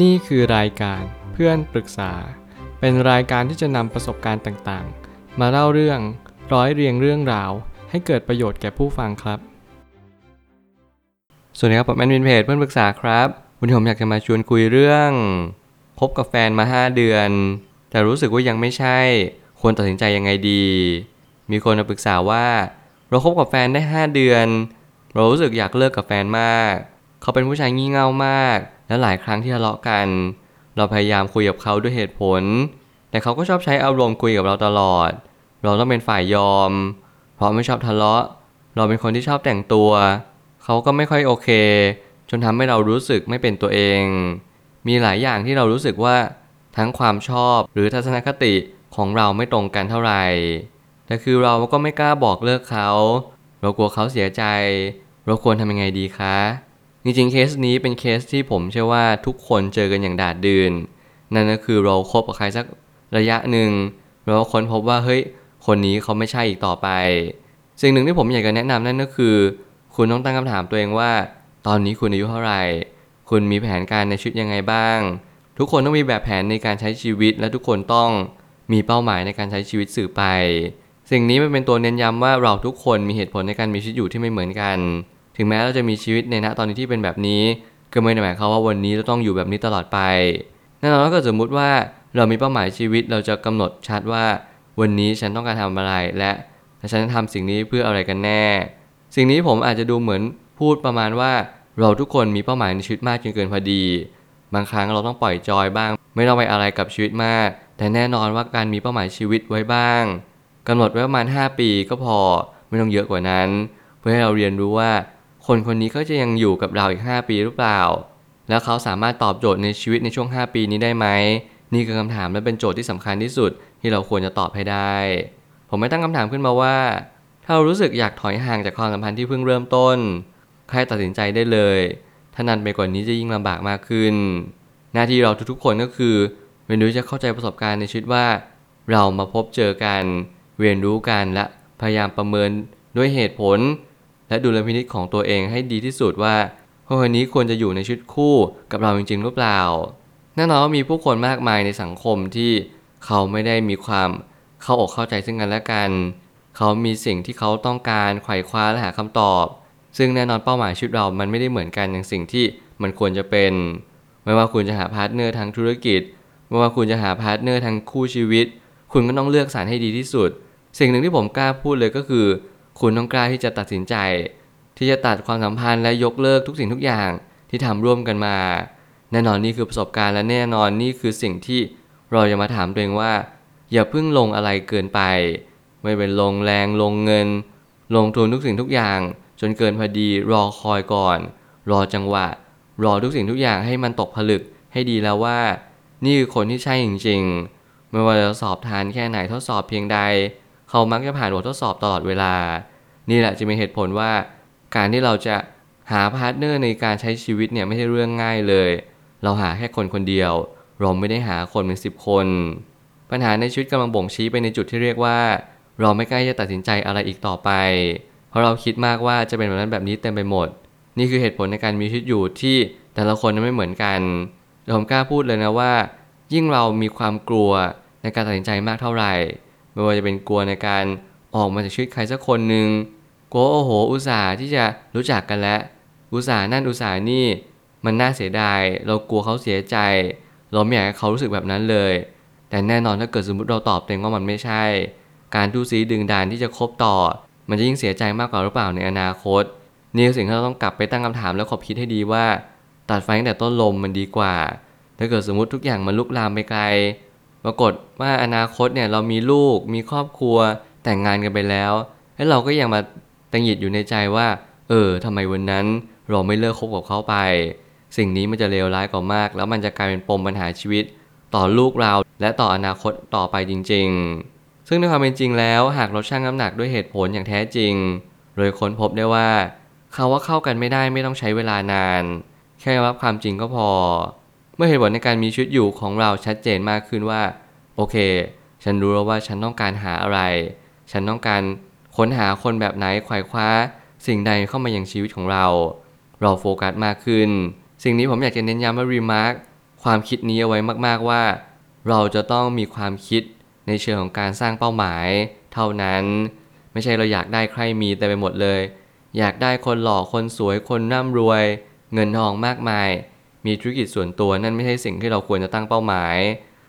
นี่คือรายการเพื่อนปรึกษา เป็นรายการที่จะนำประสบการณ์ต่างๆ มาเล่าเรื่องร้อยเรียงเรื่องราว ให้เกิดประโยชน์แก่ผู้ฟังครับ สวัสดีครับผมแอนวินเพจเพื่อนปรึกษาครับ วันนี้ผมอยากจะมาชวนคุยเรื่องคบกับแฟนมา 5 เดือน แต่รู้สึกว่ายังไม่ใช่ ควรตัดสินใจยังไงดี มีคนมาปรึกษาว่า เราคบกับแฟนได้ 5 เดือน เรารู้สึกอยากเลิกกับแฟนมาก เขาเป็นผู้ชายงี่เง่ามาก และหลายครั้งที่ทะเลาะกัน เราพยายามคุยกับเขาด้วยเหตุผล แต่เขาก็ชอบใช้อารมณ์คุยกับเราตลอด เราต้องเป็นฝ่ายยอม เพราะไม่ชอบทะเลาะ เราเป็นคนที่ชอบแต่งตัว เขาก็ไม่ค่อยโอเค จนทำให้เรารู้สึกไม่เป็นตัวเอง มีหลายอย่างที่เรารู้สึกว่าทั้งความชอบหรือทัศนคติของเราไม่ตรงกันเท่าไหร่ แต่คือเราก็ไม่กล้าบอกเลิกเขา เรากลัวเขาเสียใจ เราควรทำยังไงดีคะ จริงๆเคสนี้เป็นเคสที่ผมเชื่อว่าทุกคนเจอกันอย่างดาดดืนนั่นก็คือเราคบกับใครสักระยะหนึ่งเราค้นพบว่าเฮ้ยคนนี้เขาไม่ใช่อีกต่อไป สิ่งหนึ่งที่ผมอยากจะแนะนำนั่นก็คือ คุณต้องตั้งคำถามตัวเองว่า ตอนนี้คุณอายุเท่าไหร่ คุณมีแผนการในชีวิตยังไงบ้าง ทุกคนต้องมีแบบแผนในการใช้ชีวิต และทุกคนต้องมีเป้าหมายในการใช้ชีวิตสื่อไป สิ่งนี้มันเป็นตัวเน้นย้ำว่าเราทุกคนมีเหตุผลในการมีชีวิตอยู่ที่ไม่เหมือนกัน ถึงแม้เราจะมีชีวิตในณตอนนี้ที่เป็นแบบนี้ ก็ไม่ได้หมายความว่าวันนี้เราต้องอยู่แบบนี้ตลอดไปแน่นอนก็สมมุติว่าเรามีเป้าหมายชีวิตเราจะกำหนดชัดว่า วันนี้ฉันต้องการทำอะไรและฉันจะทำสิ่งนี้เพื่ออะไรกันแน่ สิ่งนี้ผมอาจจะดูเหมือนพูดประมาณว่าเราทุกคนมีเป้าหมายในชีวิตมากจนเกินพอดี บางครั้งเราต้องปล่อยจอยบ้าง ไม่ต้องไปอะไรกับชีวิตมาก แต่แน่นอนว่าการมีเป้าหมายชีวิตไว้บ้างกำหนดไว้ประมาณ 5 ปีก็พอไม่ต้องเยอะกว่านั้น เพื่อให้เราเรียนรู้ว่า คนคนนี้เขาจะยังอยู่กับเราอีก 5 ปีหรือเปล่า แล้วเขาสามารถตอบโจทย์ในชีวิตในช่วง 5 ปีนี้ได้ไหม นี่คือคำถามและเป็นโจทย์ที่สำคัญที่สุดที่เราควรจะตอบให้ได้ ผมไม่ตั้งคำถามขึ้นมาว่า ถ้าเรารู้สึกอยากถอยห่างจากความสัมพันธ์ที่เพิ่งเริ่มต้น ใครตัดสินใจได้เลย ถ้านานไปกว่านี้จะยิ่งลำบากมากขึ้น หน้าที่เราทุกๆคนก็คือเรียนรู้จะเข้าใจประสบการณ์ในชีวิตว่า เรามาพบเจอกัน เรียนรู้กันและพยายามประเมินด้วยเหตุผล และดูลพินิจของตัวเองให้ดีที่สุดว่าคนนี้ควรจะอยู่ในชีวิตคู่กับเราจริงๆหรือเปล่าแน่นอนว่ามีผู้คนมากมายในสังคมที่เขาไม่ได้มีความเข้าอกเข้าใจซึ่งกันและกัน เขามีสิ่งที่เขาต้องการไขว่คว้าและหาคำตอบ ซึ่งแน่นอนเป้าหมายชีวิตเรามันไม่ได้เหมือนกันอย่างสิ่งที่มันควรจะเป็น ไม่ว่าคุณจะหา partner ทางธุรกิจ ไม่ว่าคุณจะหา partner ทางคู่ชีวิต คุณก็ต้องเลือกสรรให้ดีที่สุด สิ่งหนึ่งที่ผมกล้าพูดเลยก็คือ คุณต้องกล้าที่จะตัดสินใจ ที่จะตัดความสัมพันธ์และยกเลิกทุกสิ่งทุกอย่างที่ทำร่วมกันมา แน่นอนนี่คือประสบการณ์และแน่นอนนี่คือสิ่งที่เราจะมาถามตัวเองว่า อย่าเพิ่งลงอะไรเกินไป ไม่เป็นลงแรงลงเงิน ลงทุนทุกสิ่งทุกอย่าง จนเกินพอดีรอคอยก่อน รอจังหวะ รอทุกสิ่งทุกอย่างให้มันตกผลึกให้ดีแล้วว่า นี่คือคนที่ใช่จริงๆ ไม่ว่าจะสอบทานแค่ไหนทดสอบเพียงใด เขามักจะผ่านบททดสอบตลอดเวลา นี่แหละจะเป็นเหตุผลว่า การที่เราจะหา partner ในการใช้ชีวิตเนี่ยไม่ใช่เรื่องง่ายเลย เราหาแค่คนคนเดียว เราไม่ได้หาคนเป็นสิบคน ปัญหาในชีวิตกำลังบ่งชี้ไปในจุดที่เรียกว่า เราไม่กล้าจะตัดสินใจอะไรอีกต่อไป เพราะเราคิดมากว่าจะเป็นแบบนั้นแบบนี้เต็มไปหมด นี่คือเหตุผลในการมีชีวิตอยู่ที่แต่ละคนไม่เหมือนกันผมกล้าพูดเลยนะว่า ยิ่งเรามีความกลัวในการตัดสินใจมากเท่าไหร่ ไม่ว่าจะเป็นกลัวในการออกมาจากชีวิตใครสักคนหนึ่งกลัวโอ้โห อุตส่าห์ที่จะรู้จักกันแล้ว อุตส่าห์นั่นอุตส่าห์นี่มันน่าเสียดาย เรากลัวเขาเสียใจ เราไม่อยากให้เขารู้สึกแบบนั้นเลย แต่แน่นอนถ้าเกิดสมมติเราตอบเองว่ามันไม่ใช่ การทูซีดึงดานที่จะคบต่อ มันจะยิ่งเสียใจมากกว่าหรือเปล่าในอนาคตนี่คือสิ่งที่เราต้องกลับไปตั้งคำถามแล้วขบคิดให้ดีว่า ตัดไฟตั้งแต่ต้นลมมันดีกว่า ถ้าเกิดสมมติทุกอย่างมันลุกลามไปไกล ปรากฏว่าอนาคตเนี่ยเรามีลูกมีครอบครัวแต่งงานกันไปแล้ว แล้วเราก็ยังมาตังหิดอยู่ในใจว่า เออทำไมวันนั้นเราไม่เลิกคบกับเขาไป สิ่งนี้มันจะเลวร้ายกว่ามาก แล้วมันจะกลายเป็นปมปัญหาชีวิต ต่อลูกเราและต่ออนาคตต่อไปจริง ๆ ซึ่งในความเป็นจริงแล้วหากเราชั่งน้ำหนักด้วยเหตุผลอย่างแท้จริงโดยค้นพบได้ว่าเขาว่าเข้ากันไม่ได้ไม่ต้องใช้เวลานาน แค่รับความจริงก็พอ เมื่อเหตุผลในการมีชีวิตอยู่ของเราชัดเจนมากขึ้นว่า โอเค ฉันรู้แล้วว่าฉันต้องการหาอะไร ฉันต้องการค้นหาคนแบบไหนไขว่คว้า สิ่งใดเข้ามาอย่างชีวิตของเรา เราโฟกัสมากขึ้น สิ่งนี้ผมอยากจะเน้นย้ำว่ารีมาร์คความคิดนี้เอาไว้มาก ๆว่า เราจะต้องมีความคิดในเชิงของการสร้างเป้าหมาย เท่านั้น ไม่ใช่เราอยากได้ใครมีแต่ไปหมดเลย อยากได้คนหล่อคนสวยคนร่ำรวย เงินทองมากมาย มีธุรกิจส่วนตัวนั่นไม่ใช่สิ่งที่เราควรจะตั้งเป้าหมาย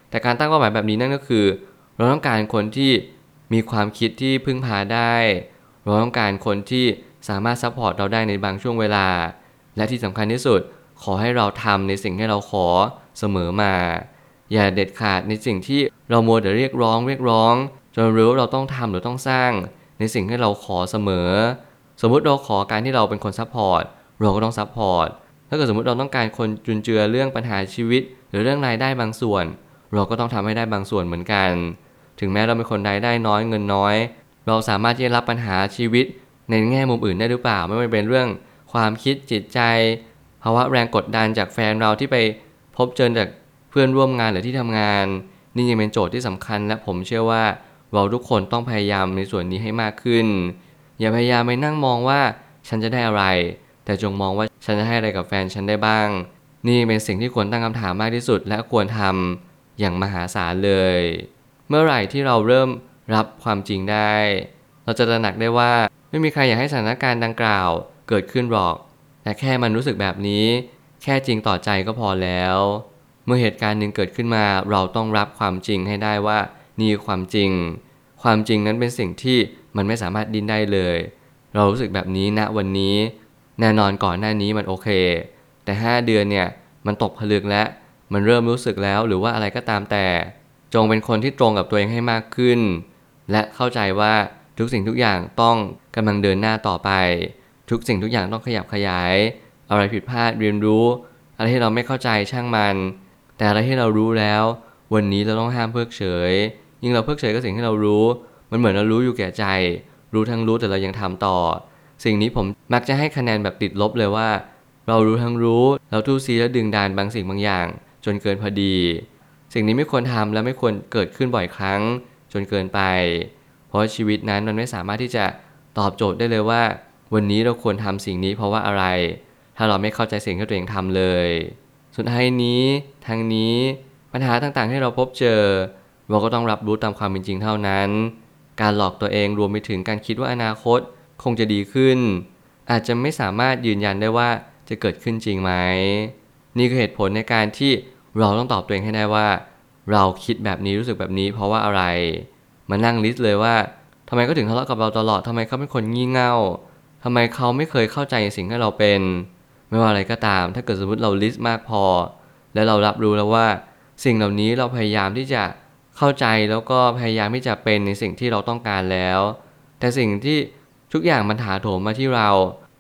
แต่การตั้งเป้าหมายแบบนี้นั่นก็คือ เราต้องการคนที่มีความคิดที่พึ่งพาได้ เราต้องการคนที่สามารถ support เราได้ในบางช่วงเวลา และที่สำคัญที่สุดขอให้เราทำในสิ่งที่เราขอเสมอมา อย่าเด็ดขาดในสิ่งที่เราโมวแต่เรียกร้องเรียกร้องจนรู้ว่าเราต้องทำหรือต้องสร้าง ในสิ่งที่เราขอเสมอ สมมุติเราขอการที่เราเป็นคน support เราก็ต้อง support ถ้าเกิดสมมติเราต้องการคนจุนเจือเรื่องปัญหาชีวิต หรือเรื่องรายได้บางส่วน เราก็ต้องทำให้ได้บางส่วนเหมือนกัน ถึงแม้เราเป็นคนรายได้น้อยเงินน้อย เราสามารถที่จะรับปัญหาชีวิต ในแง่มุมอื่นได้หรือเปล่า ไม่ว่าจะเป็นเรื่องความคิดจิตใจภาวะแรงกดดันจากแฟนเราที่ไปพบเจอจากเพื่อนร่วมงานหรือที่ทำงาน นี่ยังเป็นโจทย์ที่สำคัญ และผมเชื่อว่าเราทุกคนต้องพยายามในส่วนนี้ให้มากขึ้น อย่าพยายามไปนั่งมองว่าฉันจะได้อะไร แต่จงมองว่าฉันจะให้อะไรกับแฟนฉันได้บ้าง นี่เป็นสิ่งที่ควรตั้งคำถามมากที่สุด และควรทำอย่างมหาศาลเลย เมื่อไหร่ที่เราเริ่มรับความจริงได้ เราจะตระหนักได้ว่าไม่มีใครอยากให้สถานการณ์ดังกล่าวเกิดขึ้นหรอก แต่แค่มันรู้สึกแบบนี้ แค่จริงต่อใจก็พอแล้ว เมื่อเหตุการณ์หนึ่งเกิดขึ้นมาเราต้องรับความจริงให้ได้ว่านี่ความจริง ความจริงนั้นเป็นสิ่งที่มันไม่สามารถดิ้นได้เลย เรารู้สึกแบบนี้ณวันนี้ แน่นอนก่อนหน้านี้มันโอเค แต่ 5 เดือนเนี่ยมันตกผลึกแล้วมันเริ่มรู้สึกแล้วหรือว่าอะไรก็ตามแต่ จงเป็นคนที่ตรงกับตัวเองให้มากขึ้น และเข้าใจว่าทุกสิ่งทุกอย่างต้องกำลังเดินหน้าต่อไป ทุกสิ่งทุกอย่างต้องขยับขยาย อะไรผิดพลาดเรียนรู้ อะไรที่เราไม่เข้าใจช่างมัน แต่อะไรที่เรารู้แล้ว วันนี้เราต้องห้ามเพิกเฉย ยิ่งเราเพิกเฉยกับสิ่งที่เรารู้ มันเหมือนเรารู้อยู่แก่ใจ รู้ทั้งรู้แต่เรายังทำต่อ สิ่งนี้ผมมักจะให้คะแนนแบบติดลบเลยว่า เรารู้ทั้งรู้ เราทู่ซีและดึงดานบางสิ่งบางอย่าง จนเกินพอดี สิ่งนี้ไม่ควรทำและไม่ควรเกิดขึ้นบ่อยครั้ง จนเกินไป เพราะชีวิตนั้นมันไม่สามารถที่จะตอบโจทย์ได้เลยว่า วันนี้เราควรทำสิ่งนี้เพราะว่าอะไร ถ้าเราไม่เข้าใจสิ่งที่ตัวเองทำเลย สุดท้ายนี้ทางนี้ปัญหาต่างๆที่เราพบเจอ เราก็ต้องรับรู้ตามความเป็นจริงเท่านั้น การหลอกตัวเองรวมไปถึงการคิดว่าอนาคต คงจะดีขึ้น อาจจะไม่สามารถยืนยันได้ว่าจะเกิดขึ้นจริงไหม นี่คือเหตุผลในการที่เราต้องตอบตัวเองให้ได้ว่า เราคิดแบบนี้รู้สึกแบบนี้ เพราะว่าอะไร มานั่งลิสต์เลยว่าทำไมเขาถึงทะเลาะกับเราตลอดทำไมเขาเป็นคนงี่เง่าทำไมเขาไม่เคยเข้าใจสิ่งที่เราเป็น ไม่ว่าอะไรก็ตาม ถ้าเกิดสมมติเราลิสต์มากพอ และเรารับรู้แล้วว่า สิ่งเหล่านี้เราพยายามที่จะเข้าใจแล้วก็พยายามที่จะเป็นในสิ่งที่เราต้องการแล้ว แต่สิ่งที่ ทุกอย่างมันถาโถมมาที่เรา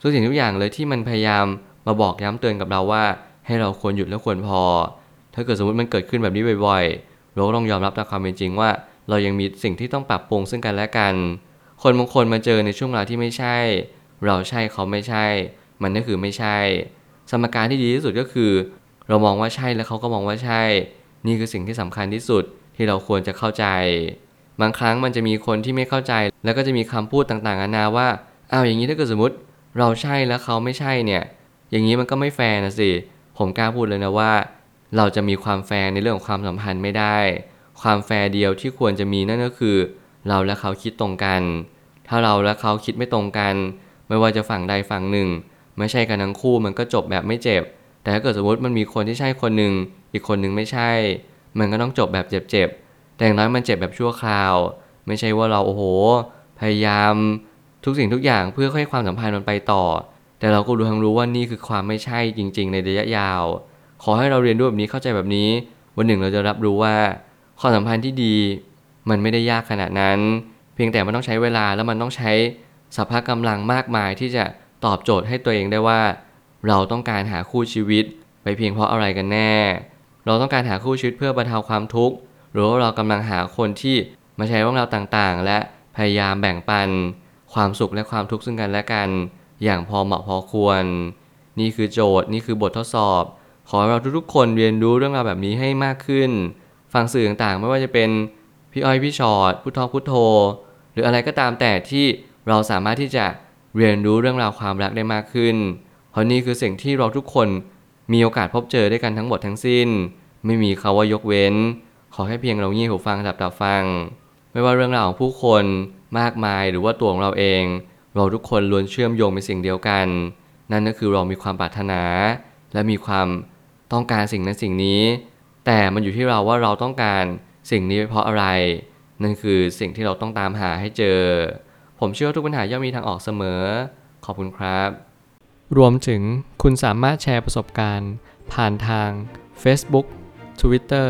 ทุกสิ่งทุกอย่างเลยที่มันพยายามมาบอกย้ำเตือนกับเราว่า ให้เราควรหยุดและควรพอ ถ้าเกิดสมมติมันเกิดขึ้นแบบนี้บ่อยๆ เราก็ต้องยอมรับตามความเป็นจริงว่า เรายังมีสิ่งที่ต้องปรับปรุงซึ่งกันและกัน คนบางคนมาเจอในช่วงเวลาที่ไม่ใช่ เราใช่เขาไม่ใช่ มันก็คือไม่ใช่ สมการที่ดีที่สุดก็คือ เรามองว่าใช่แล้วเขาก็มองว่าใช่ นี่คือสิ่งที่สำคัญที่สุดที่เราควรจะเข้าใจ บางครั้งมันจะมีคนที่ไม่เข้าใจ แล้วก็จะมีคำพูดต่างๆนานาว่าอ้าวอย่างนี้ถ้าเกิดสมมติเราใช่แล้วเขาไม่ใช่เนี่ย อย่างนี้มันก็ไม่แฟร์นะสิ ผมกล้าพูดเลยนะว่า เราจะมีความแฟร์ในเรื่องของความสัมพันธ์ไม่ได้ ความแฟร์เดียวที่ควรจะมีนั่นก็คือ เราและเขาคิดตรงกัน ถ้าเราและเขาคิดไม่ตรงกัน ไม่ว่าจะฝั่งใดฝั่งหนึ่ง ไม่ใช่กันทั้งคู่มันก็จบแบบไม่เจ็บ แต่ถ้าเกิดสมมติมันมีคนที่ใช่คนหนึ่งอีกคนหนึ่งไม่ใช่ มันก็ต้องจบแบบเจ็บๆ แต่อย่างน้อยมันเจ็บแบบชั่วคราว ไม่ใช่ว่าเราโอ้โห พยายามทุกสิ่งทุกอย่างเพื่อให้ความสัมพันธ์มันไปต่อ แต่เราก็รู้ทั้งรู้ว่านี่คือความไม่ใช่จริง ๆ ในระยะยาว ขอให้เราเรียนรู้แบบนี้เข้าใจแบบนี้ วันหนึ่งเราจะรับรู้ว่าความสัมพันธ์ที่ดีมันไม่ได้ยากขนาดนั้น เพียงแต่มันต้องใช้เวลาแล้วมันต้องใช้สภาพกำลังมากมายที่จะตอบโจทย์ให้ตัวเองได้ว่า เราต้องการหาคู่ชีวิต ไปเพียงเพราะอะไรกันแน่ เราต้องการหาคู่ชีวิตเพื่อบรรเทาความทุกข์ หรือว่าเรากำลังหาคนที่มาใช้เรื่องราวต่างๆ และพยายามแบ่งปัน ความสุขและความทุกข์ซึ่งกันและกัน อย่างพอเหมาะพอควร นี่คือโจทย์นี่คือบททดสอบ ขอเราทุกๆคนเรียนรู้เรื่องราวแบบนี้ให้มากขึ้น ฟังสื่อต่างๆ ไม่ว่าจะเป็นพี่อ้อยพี่ชอ็อตพุททอพุทโธ หรืออะไรก็ตามแต่ที่เราสามารถที่จะเรียนรู้เรื่องราวความรักได้มากขึ้น เพราะนี่คือสิ่งที่เราทุกคนมีโอกาสพบเจอด้วยกันทั้งหมดทั้งสิ้น ไม่มีคาว่ายกเว้น ขอแค่เพียงเราเงี่ยหูฟังดับตาฟัง ไม่ว่าเรื่องราวของผู้คนมากมายหรือว่าตัวของเราเอง เราทุกคนล้วนเชื่อมโยงเป็นสิ่งเดียวกัน นั่นก็คือเรามีความปรารถนา และมีความต้องการสิ่งนั้นสิ่งนี้ แต่มันอยู่ที่เราว่าเราต้องการสิ่งนี้เพราะอะไร นั่นคือสิ่งที่เราต้องตามหาให้เจอ ผมเชื่อว่าทุกปัญหาย่อมมีทางออกเสมอ ขอบคุณครับ รวมถึงคุณสามารถแชร์ประสบการณ์ ผ่านทาง Facebook Twitter